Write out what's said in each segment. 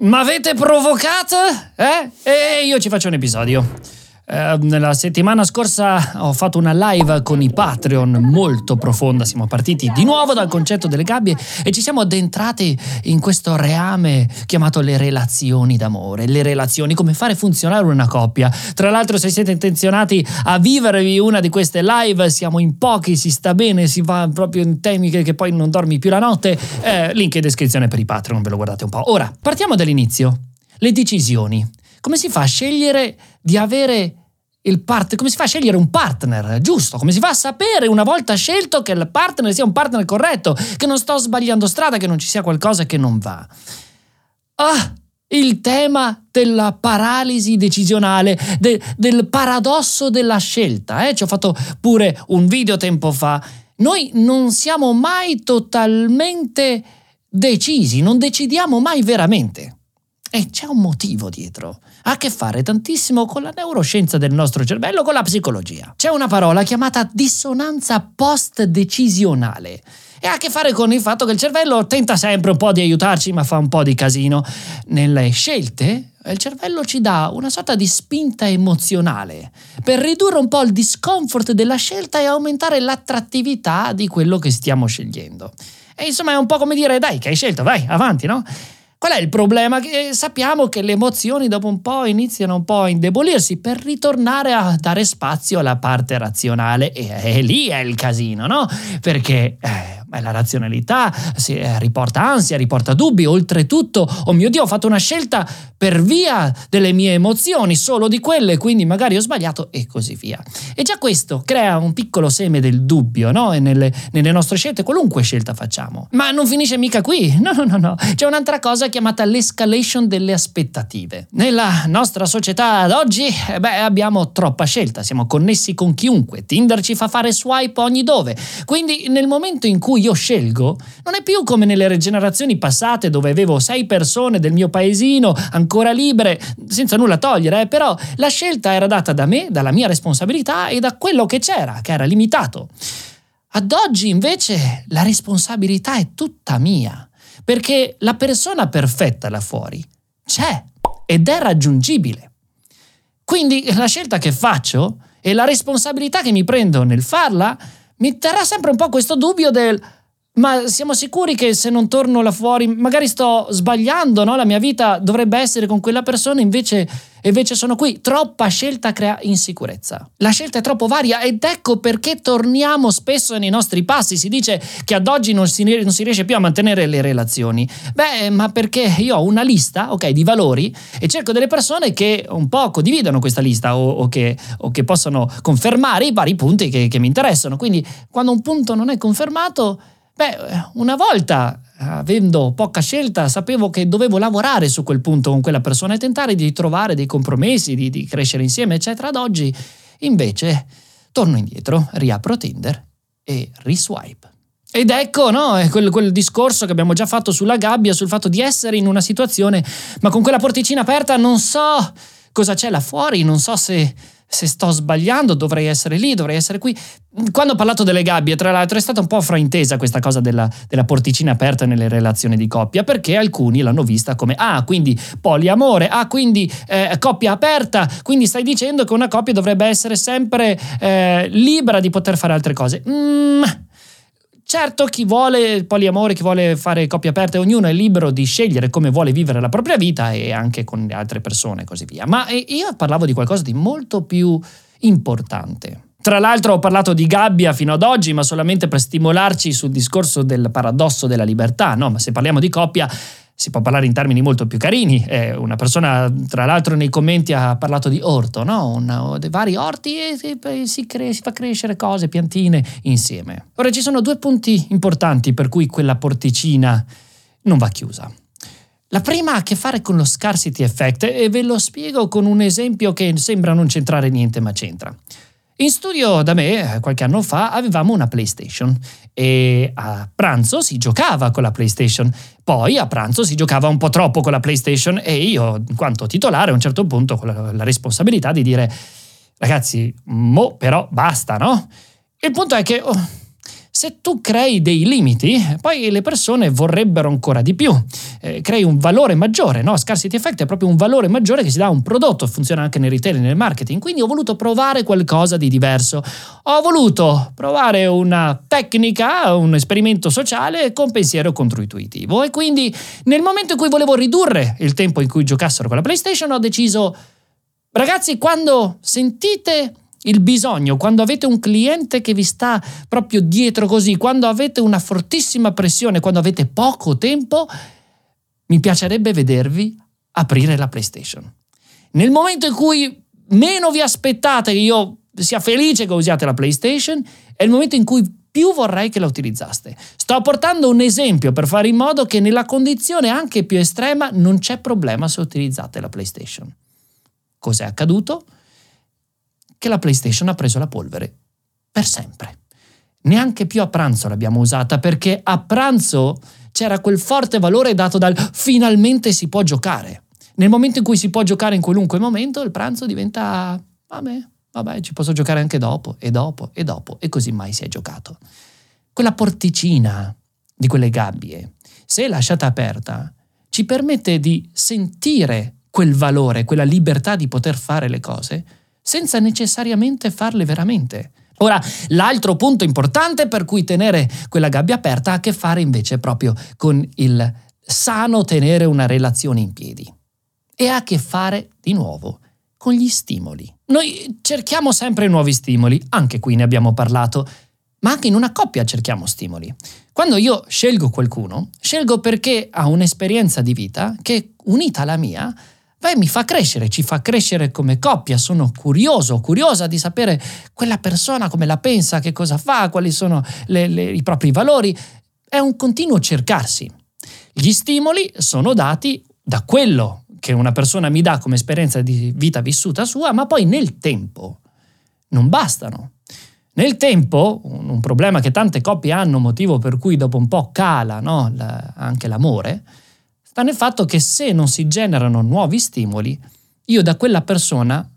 Ma avete provocato? Eh? E io ci faccio un episodio. Eh, la settimana scorsa ho fatto una live con i Patreon molto profonda, siamo partiti di nuovo dal concetto delle gabbie e ci siamo addentrati in questo reame chiamato le relazioni d'amore, le relazioni, come fare funzionare una coppia. Tra l'altro se siete intenzionati a vivervi una di queste live, siamo in pochi, si sta bene, si va proprio in temi che, che poi non dormi più la notte, eh, link in descrizione per i Patreon, ve lo guardate un po'. Ora, partiamo dall'inizio. Le decisioni. Come si fa a scegliere di avere il partner, come si fa a scegliere un partner giusto? Come si fa a sapere una volta scelto che il partner sia un partner corretto, che non sto sbagliando strada, che non ci sia qualcosa che non va? Ah, il tema della paralisi decisionale, de, del paradosso della scelta. Eh? Ci ho fatto pure un video tempo fa. Noi non siamo mai totalmente decisi, non decidiamo mai veramente. E c'è un motivo dietro. Ha a che fare tantissimo con la neuroscienza del nostro cervello, con la psicologia. C'è una parola chiamata dissonanza post-decisionale e ha a che fare con il fatto che il cervello tenta sempre un po' di aiutarci, ma fa un po' di casino. Nelle scelte, il cervello ci dà una sorta di spinta emozionale per ridurre un po' il discomfort della scelta e aumentare l'attrattività di quello che stiamo scegliendo. E insomma è un po' come dire, dai, che hai scelto, vai, avanti, no? Qual è il problema? Che sappiamo che le emozioni dopo un po' iniziano un po' a indebolirsi per ritornare a dare spazio alla parte razionale e, e lì è il casino, no? Perché eh, la razionalità eh, riporta ansia, riporta dubbi, oltretutto, oh mio Dio, ho fatto una scelta per via delle mie emozioni, solo di quelle, quindi magari ho sbagliato e così via. E già questo crea un piccolo seme del dubbio, no? E nelle, nelle nostre scelte, qualunque scelta facciamo. Ma non finisce mica qui, no, no, no, no. C'è un'altra cosa chiamata l'escalation delle aspettative. Nella nostra società ad oggi, eh beh, abbiamo troppa scelta, siamo connessi con chiunque, Tinder ci fa fare swipe ogni dove, quindi nel momento in cui io scelgo non è più come nelle generazioni passate dove avevo sei persone del mio paesino ancora libere, senza nulla togliere, eh, però la scelta era data da me, dalla mia responsabilità e da quello che c'era, che era limitato. Ad oggi invece la responsabilità è tutta mia, perché la persona perfetta là fuori c'è ed è raggiungibile. Quindi la scelta che faccio e la responsabilità che mi prendo nel farla mi terrà sempre un po' questo dubbio del ma siamo sicuri che se non torno là fuori, magari sto sbagliando, no? La mia vita dovrebbe essere con quella persona, invece, invece sono qui. Troppa scelta crea insicurezza. La scelta è troppo varia ed ecco perché torniamo spesso nei nostri passi. Si dice che ad oggi non si, non si riesce più a mantenere le relazioni. Beh, ma perché io ho una lista, ok, di valori e cerco delle persone che un po' condividano questa lista o, o, che, o che, possono confermare i vari punti che, che mi interessano. Quindi quando un punto non è confermato Beh, una volta, avendo poca scelta, sapevo che dovevo lavorare su quel punto con quella persona e tentare di trovare dei compromessi, di, di crescere insieme, eccetera. Ad oggi, invece, torno indietro, riapro Tinder e riswipe. Ed ecco, no, è quel, quel, discorso che abbiamo già fatto sulla gabbia, sul fatto di essere in una situazione, ma con quella porticina aperta non so cosa c'è là fuori, non so se se sto sbagliando dovrei essere lì, dovrei essere qui. Quando ho parlato delle gabbie, tra l'altro, è stata un po' fraintesa questa cosa della, della porticina aperta nelle relazioni di coppia, perché alcuni l'hanno vista come, ah, quindi poliamore, ah, quindi eh, coppia aperta, quindi stai dicendo che una coppia dovrebbe essere sempre eh, libera di poter fare altre cose. Mm, Certo, chi vuole poliamore, chi vuole fare coppie aperte, ognuno è libero di scegliere come vuole vivere la propria vita e anche con le altre persone e così via. Ma eh, io parlavo di qualcosa di molto più importante. Tra l'altro ho parlato di gabbia fino ad oggi, ma solamente per stimolarci sul discorso del paradosso della libertà, no? Ma se parliamo di coppia, si può parlare in termini molto più carini. Eh, una persona, tra l'altro, nei commenti ha parlato di orto, no? Una, dei vari orti e si, si, cre- si, fa crescere cose, piantine insieme. Ora ci sono due punti importanti per cui quella porticina non va chiusa. La prima ha a che fare con lo scarcity effect e ve lo spiego con un esempio che sembra non centrare niente ma c'entra. In studio da me, eh, qualche anno fa, avevamo una PlayStation e a pranzo si giocava con la PlayStation. Poi a pranzo si giocava un po' troppo con la PlayStation e io, in quanto titolare, a un certo punto ho la, responsabilità di dire ragazzi, mo però basta, no? Il punto è che... Oh, se tu crei dei limiti, poi le persone vorrebbero ancora di più. Eh, crei un valore maggiore, no? Scarcity effect è proprio un valore maggiore che si dà a un prodotto, funziona anche nel retail e nel marketing. Quindi ho voluto provare qualcosa di diverso. Ho voluto provare una tecnica, un esperimento sociale con pensiero controintuitivo. E quindi nel momento in cui volevo ridurre il tempo in cui giocassero con la PlayStation, ho deciso, ragazzi, quando sentite il bisogno, quando avete un cliente che vi sta proprio dietro così, quando avete una fortissima pressione, quando avete poco tempo, mi piacerebbe vedervi aprire la PlayStation. Nel momento in cui meno vi aspettate che io sia felice che usiate la PlayStation, è il momento in cui più vorrei che la utilizzaste. Sto portando un esempio per fare in modo che nella condizione anche più estrema non c'è problema se utilizzate la PlayStation. Cos'è accaduto? Che la PlayStation ha preso la polvere per sempre. Neanche più a pranzo l'abbiamo usata perché a pranzo c'era quel forte valore dato dal finalmente si può giocare. Nel momento in cui si può giocare in qualunque momento, il pranzo diventa vabbè, vabbè, ci posso giocare anche dopo e dopo e dopo e così mai si è giocato. Quella porticina di quelle gabbie, se lasciata aperta, ci permette di sentire quel valore, quella libertà di poter fare le cose senza necessariamente farle veramente. Ora, l'altro punto importante per cui tenere quella gabbia aperta ha a che fare invece proprio con il sano tenere una relazione in piedi. E ha a che fare, di nuovo, con gli stimoli. Noi cerchiamo sempre nuovi stimoli, anche qui ne abbiamo parlato, ma anche in una coppia cerchiamo stimoli. Quando io scelgo qualcuno, scelgo perché ha un'esperienza di vita che, unita alla mia, beh, mi fa crescere, ci fa crescere come coppia. Sono curioso, curiosa di sapere quella persona come la pensa, che cosa fa, quali sono le, le, i propri valori. È un continuo cercarsi. Gli stimoli sono dati da quello che una persona mi dà come esperienza di vita vissuta sua, ma poi nel tempo non bastano. Nel tempo, un problema che tante coppie hanno, motivo per cui dopo un po' cala no? la, anche l'amore, sta nel fatto che se non si generano nuovi stimoli, io da quella persona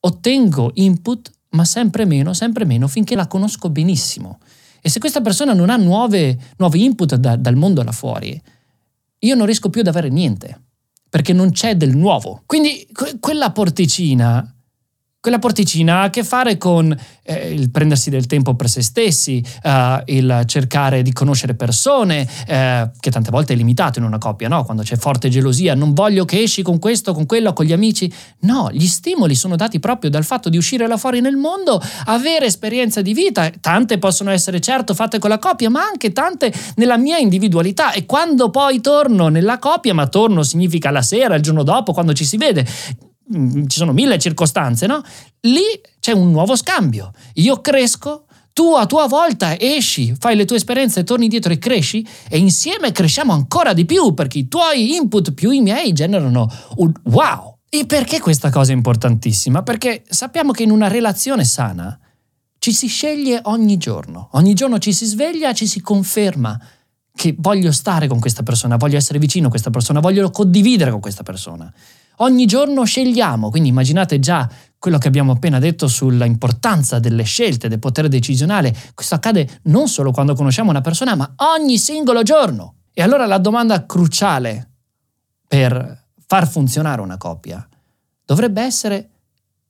ottengo input, ma sempre meno, sempre meno, finché la conosco benissimo. E se questa persona non ha nuove, nuovi input da, dal mondo là fuori, io non riesco più ad avere niente, perché non c'è del nuovo. Quindi que- quella porticina quella porticina ha a che fare con eh, il prendersi del tempo per se stessi, eh, il cercare di conoscere persone, eh, che tante volte è limitato in una coppia, no? Quando c'è forte gelosia, non voglio che esci con questo, con quello, con gli amici. No, gli stimoli sono dati proprio dal fatto di uscire là fuori nel mondo, avere esperienza di vita. Tante possono essere certo fatte con la coppia, ma anche tante nella mia individualità. E quando poi torno nella coppia, ma torno significa la sera, il giorno dopo, quando ci si vede ci sono mille circostanze, no? Lì c'è un nuovo scambio. Io cresco, tu a tua volta esci, fai le tue esperienze, torni indietro e cresci e insieme cresciamo ancora di più perché i tuoi input più i miei generano un wow. E perché questa cosa è importantissima? Perché sappiamo che in una relazione sana ci si sceglie ogni giorno, ogni giorno ci si sveglia, ci si conferma che voglio stare con questa persona, voglio essere vicino a questa persona, voglio condividere con questa persona. Ogni giorno scegliamo, quindi immaginate già quello che abbiamo appena detto sulla importanza delle scelte, del potere decisionale. Questo accade non solo quando conosciamo una persona, ma ogni singolo giorno. E allora la domanda cruciale per far funzionare una coppia dovrebbe essere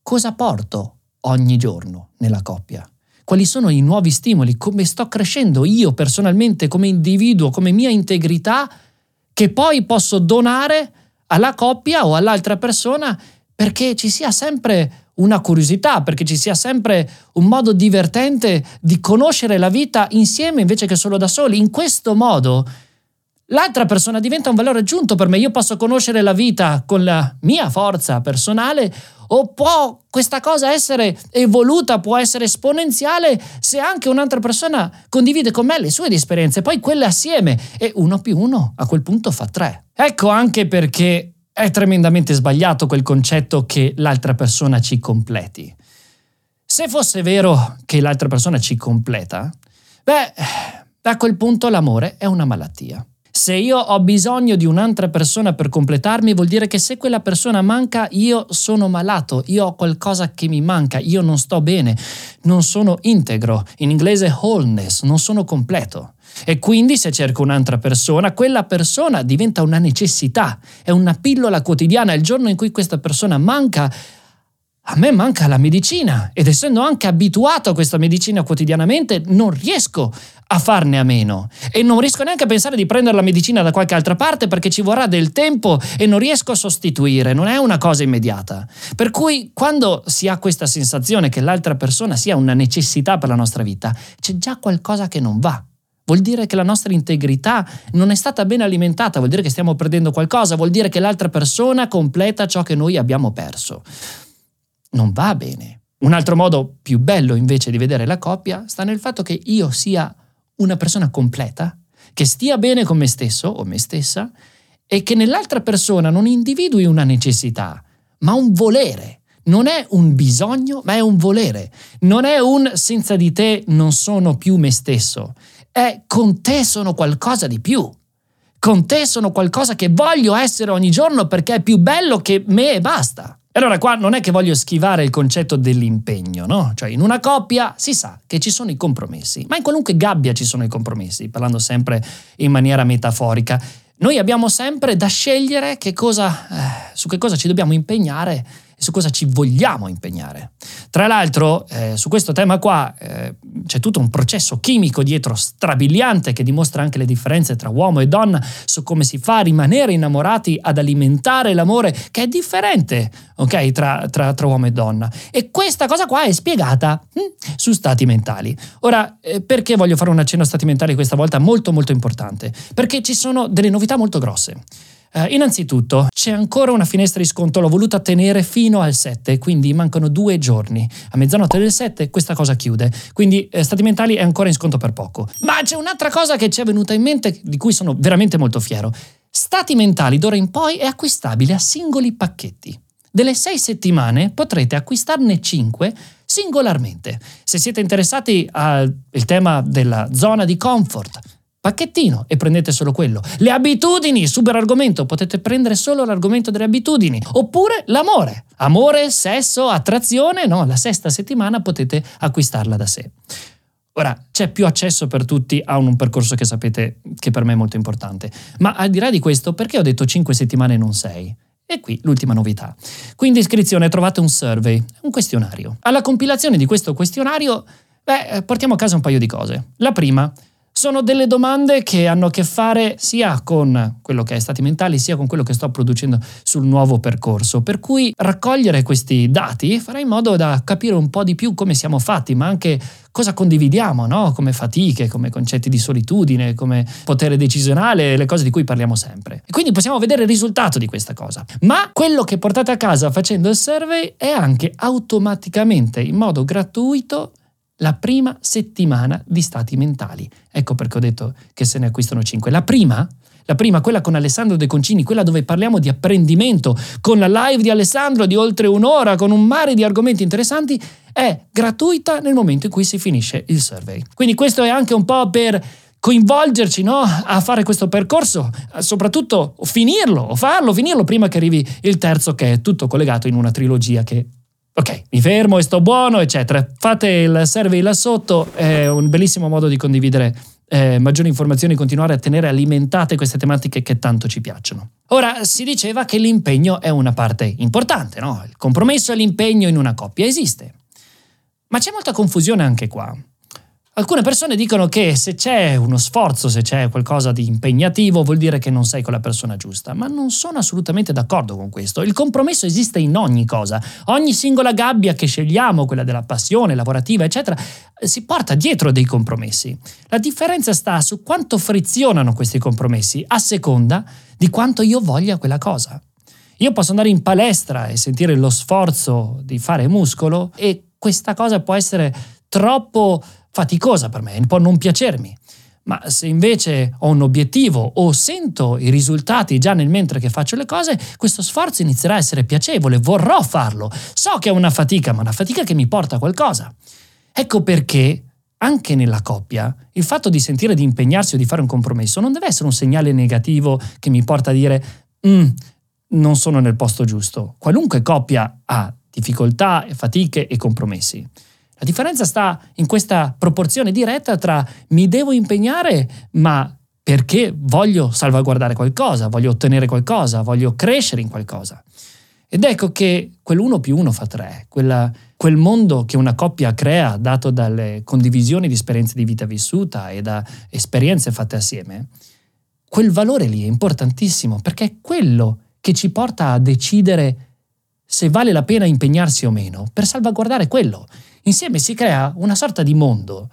cosa porto ogni giorno nella coppia? Quali sono i nuovi stimoli? Come sto crescendo io personalmente come individuo, come mia integrità che poi posso donare alla coppia o all'altra persona perché ci sia sempre una curiosità, perché ci sia sempre un modo divertente di conoscere la vita insieme invece che solo da soli. In questo modo l'altra persona diventa un valore aggiunto per me. Io posso conoscere la vita con la mia forza personale o può questa cosa essere evoluta, può essere esponenziale se anche un'altra persona condivide con me le sue esperienze, poi quelle assieme e uno più uno a quel punto fa tre. Ecco anche perché è tremendamente sbagliato quel concetto che l'altra persona ci completi. Se fosse vero che l'altra persona ci completa, beh, a quel punto l'amore è una malattia. Se io ho bisogno di un'altra persona per completarmi, vuol dire che se quella persona manca, io sono malato, io ho qualcosa che mi manca, io non sto bene, non sono integro, in inglese wholeness, non sono completo. E quindi se cerco un'altra persona, quella persona diventa una necessità, è una pillola quotidiana. Il giorno in cui questa persona manca, a me manca la medicina ed essendo anche abituato a questa medicina quotidianamente non riesco a farne a meno e non riesco neanche a pensare di prendere la medicina da qualche altra parte perché ci vorrà del tempo e non riesco a sostituire, non è una cosa immediata. Per cui quando si ha questa sensazione che l'altra persona sia una necessità per la nostra vita, c'è già qualcosa che non va. Vuol dire che la nostra integrità non è stata ben alimentata, vuol dire che stiamo perdendo qualcosa, vuol dire che l'altra persona completa ciò che noi abbiamo perso non va bene. Un altro modo più bello invece di vedere la coppia sta nel fatto che io sia una persona completa, che stia bene con me stesso o me stessa e che nell'altra persona non individui una necessità, ma un volere. Non è un bisogno, ma è un volere. Non è un senza di te non sono più me stesso. È con te sono qualcosa di più. Con te sono qualcosa che voglio essere ogni giorno perché è più bello che me e basta. E allora qua non è che voglio schivare il concetto dell'impegno, no? Cioè in una coppia si sa che ci sono i compromessi, ma in qualunque gabbia ci sono i compromessi, parlando sempre in maniera metaforica. Noi abbiamo sempre da scegliere che cosa, eh, su che cosa ci dobbiamo impegnare e su cosa ci vogliamo impegnare. Tra l'altro, eh, su questo tema qua eh, c'è tutto un processo chimico dietro strabiliante che dimostra anche le differenze tra uomo e donna su come si fa a rimanere innamorati, ad alimentare l'amore, che è differente okay, tra, tra, tra, uomo e donna. E questa cosa qua è spiegata hm, su stati mentali. Ora, eh, perché voglio fare un accenno a stati mentali questa volta? Molto molto importante, perché ci sono delle novità molto grosse. Uh, innanzitutto c'è ancora una finestra di sconto, l'ho voluta tenere fino al 7, quindi mancano due giorni. A mezzanotte del 7 questa cosa chiude, quindi eh, Stati Mentali è ancora in sconto per poco. Ma c'è un'altra cosa che ci è venuta in mente di cui sono veramente molto fiero. Stati Mentali d'ora in poi è acquistabile a singoli pacchetti. Delle sei settimane potrete acquistarne 5 singolarmente. Se siete interessati al tema della zona di comfort, pacchettino e prendete solo quello. Le abitudini, super argomento, potete prendere solo l'argomento delle abitudini. Oppure l'amore. Amore, sesso, attrazione, no, la sesta settimana potete acquistarla da sé. Ora, c'è più accesso per tutti a un percorso che sapete che per me è molto importante. Ma al di là di questo, perché ho detto 5 settimane e non 6? E qui l'ultima novità. Qui in descrizione trovate un survey, un questionario. Alla compilazione di questo questionario, beh, portiamo a casa un paio di cose. La prima, sono delle domande che hanno a che fare sia con quello che è stati mentali, sia con quello che sto producendo sul nuovo percorso. Per cui raccogliere questi dati farà in modo da capire un po' di più come siamo fatti, ma anche cosa condividiamo, no? come fatiche, come concetti di solitudine, come potere decisionale, le cose di cui parliamo sempre. E quindi possiamo vedere il risultato di questa cosa. Ma quello che portate a casa facendo il survey è anche automaticamente, in modo gratuito, la prima settimana di stati mentali. Ecco perché ho detto che se ne acquistano 5. La prima, la prima, quella con Alessandro De Concini, quella dove parliamo di apprendimento, con la live di Alessandro di oltre un'ora, con un mare di argomenti interessanti, è gratuita nel momento in cui si finisce il survey. Quindi questo è anche un po' per coinvolgerci no? a fare questo percorso, soprattutto finirlo, farlo, finirlo prima che arrivi il terzo che è tutto collegato in una trilogia che ok, mi fermo e sto buono, eccetera. Fate il survey là sotto, è un bellissimo modo di condividere eh, maggiori informazioni, continuare a tenere alimentate queste tematiche che tanto ci piacciono. Ora, si diceva che l'impegno è una parte importante, no? Il compromesso e l'impegno in una coppia esiste. Ma c'è molta confusione anche qua. Alcune persone dicono che se c'è uno sforzo, se c'è qualcosa di impegnativo, vuol dire che non sei con la persona giusta, ma non sono assolutamente d'accordo con questo. Il compromesso esiste in ogni cosa. Ogni singola gabbia che scegliamo, quella della passione, lavorativa, eccetera, si porta dietro dei compromessi. La differenza sta su quanto frizionano questi compromessi a seconda di quanto io voglia quella cosa. Io posso andare in palestra e sentire lo sforzo di fare muscolo e questa cosa può essere troppo faticosa per me, può non piacermi. Ma se invece ho un obiettivo o sento i risultati già nel mentre che faccio le cose, questo sforzo inizierà a essere piacevole, vorrò farlo. So che è una fatica, ma una fatica che mi porta a qualcosa. Ecco perché anche nella coppia, il fatto di sentire di impegnarsi o di fare un compromesso non deve essere un segnale negativo che mi porta a dire mm, non sono nel posto giusto. Qualunque coppia ha difficoltà, fatiche e compromessi. La differenza sta in questa proporzione diretta tra mi devo impegnare, ma perché voglio salvaguardare qualcosa, voglio ottenere qualcosa, voglio crescere in qualcosa. Ed ecco che quell'uno più uno fa tre, quella, quel mondo che una coppia crea dato dalle condivisioni di esperienze di vita vissuta e da esperienze fatte assieme, quel valore lì è importantissimo perché è quello che ci porta a decidere se vale la pena impegnarsi o meno per salvaguardare quello. Insieme si crea una sorta di mondo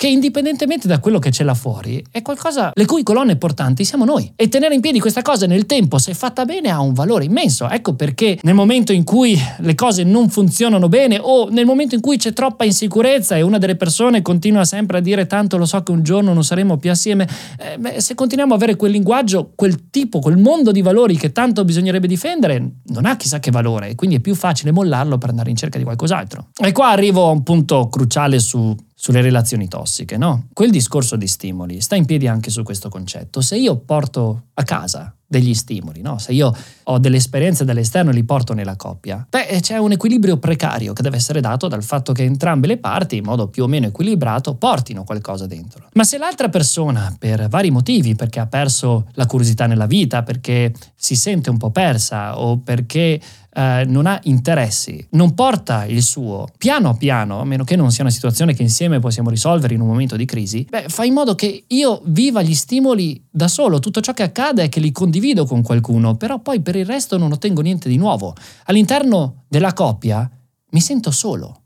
che indipendentemente da quello che c'è là fuori è qualcosa le cui colonne portanti siamo noi. E tenere in piedi questa cosa nel tempo, se fatta bene, ha un valore immenso. Ecco perché nel momento in cui le cose non funzionano bene o nel momento in cui c'è troppa insicurezza e una delle persone continua sempre a dire tanto lo so che un giorno non saremo più assieme, eh, beh, se continuiamo a avere quel linguaggio, quel tipo, quel mondo di valori che tanto bisognerebbe difendere, non ha chissà che valore e quindi è più facile mollarlo per andare in cerca di qualcos'altro. E qua arrivo a un punto cruciale su sulle relazioni tossiche, no? Quel discorso di stimoli sta in piedi anche su questo concetto. Se io porto a casa degli stimoli, no? Se io ho delle esperienze dall'esterno e li porto nella coppia, beh, c'è un equilibrio precario che deve essere dato dal fatto che entrambe le parti, in modo più o meno equilibrato, portino qualcosa dentro. Ma se l'altra persona, per vari motivi, perché ha perso la curiosità nella vita, perché si sente un po' persa o perché eh, non ha interessi, non porta il suo piano piano, a meno che non sia una situazione che insieme possiamo risolvere in un momento di crisi, beh, fa in modo che io viva gli stimoli da solo, tutto ciò che accade è che li condivido con qualcuno, però poi per il resto non ottengo niente di nuovo. All'interno della coppia mi sento solo,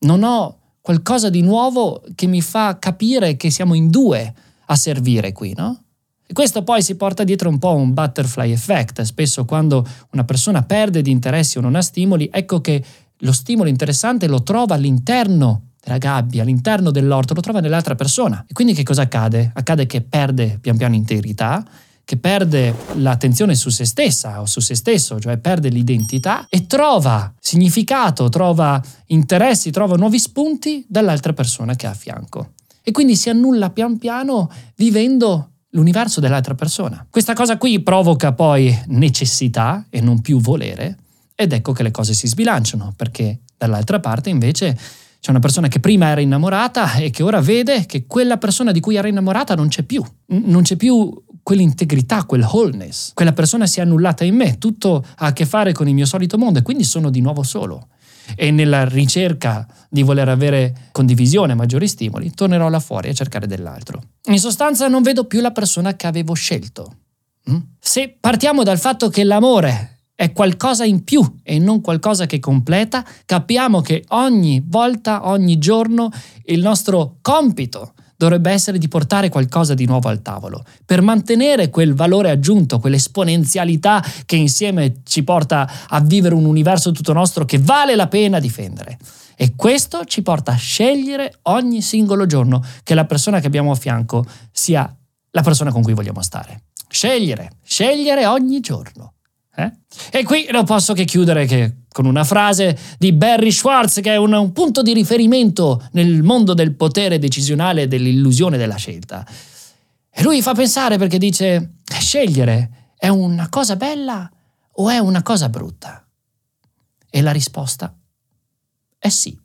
non ho qualcosa di nuovo che mi fa capire che siamo in due a servire qui, no? E questo poi si porta dietro un po' un butterfly effect. Spesso quando una persona perde di interessi o non ha stimoli, ecco che lo stimolo interessante lo trova all'interno della gabbia, all'interno dell'orto, lo trova nell'altra persona. E quindi che cosa accade? Accade che perde pian piano integrità, che perde l'attenzione su se stessa o su se stesso, cioè perde l'identità e trova significato, trova interessi, trova nuovi spunti dall'altra persona che ha a fianco. E quindi si annulla pian piano vivendo l'universo dell'altra persona. Questa cosa qui provoca poi necessità e non più volere ed ecco che le cose si sbilanciano perché dall'altra parte invece c'è una persona che prima era innamorata e che ora vede che quella persona di cui era innamorata non c'è più, non c'è più quell'integrità, quel wholeness. Quella persona si è annullata in me, tutto ha a che fare con il mio solito mondo e quindi sono di nuovo solo e nella ricerca di voler avere condivisione, maggiori stimoli, tornerò là fuori a cercare dell'altro. In sostanza non vedo più la persona che avevo scelto. Mm? Se partiamo dal fatto che l'amore è qualcosa in più e non qualcosa che completa, capiamo che ogni volta, ogni giorno, il nostro compito dovrebbe essere di portare qualcosa di nuovo al tavolo, per mantenere quel valore aggiunto, quell'esponenzialità che insieme ci porta a vivere un universo tutto nostro che vale la pena difendere. E questo ci porta a scegliere ogni singolo giorno che la persona che abbiamo a fianco sia la persona con cui vogliamo stare. Scegliere, scegliere ogni giorno. Eh? E qui non posso che chiudere che con una frase di Barry Schwartz che è un, un punto di riferimento nel mondo del potere decisionale e dell'illusione della scelta. E lui fa pensare perché dice, scegliere è una cosa bella o è una cosa brutta? E la risposta è sì.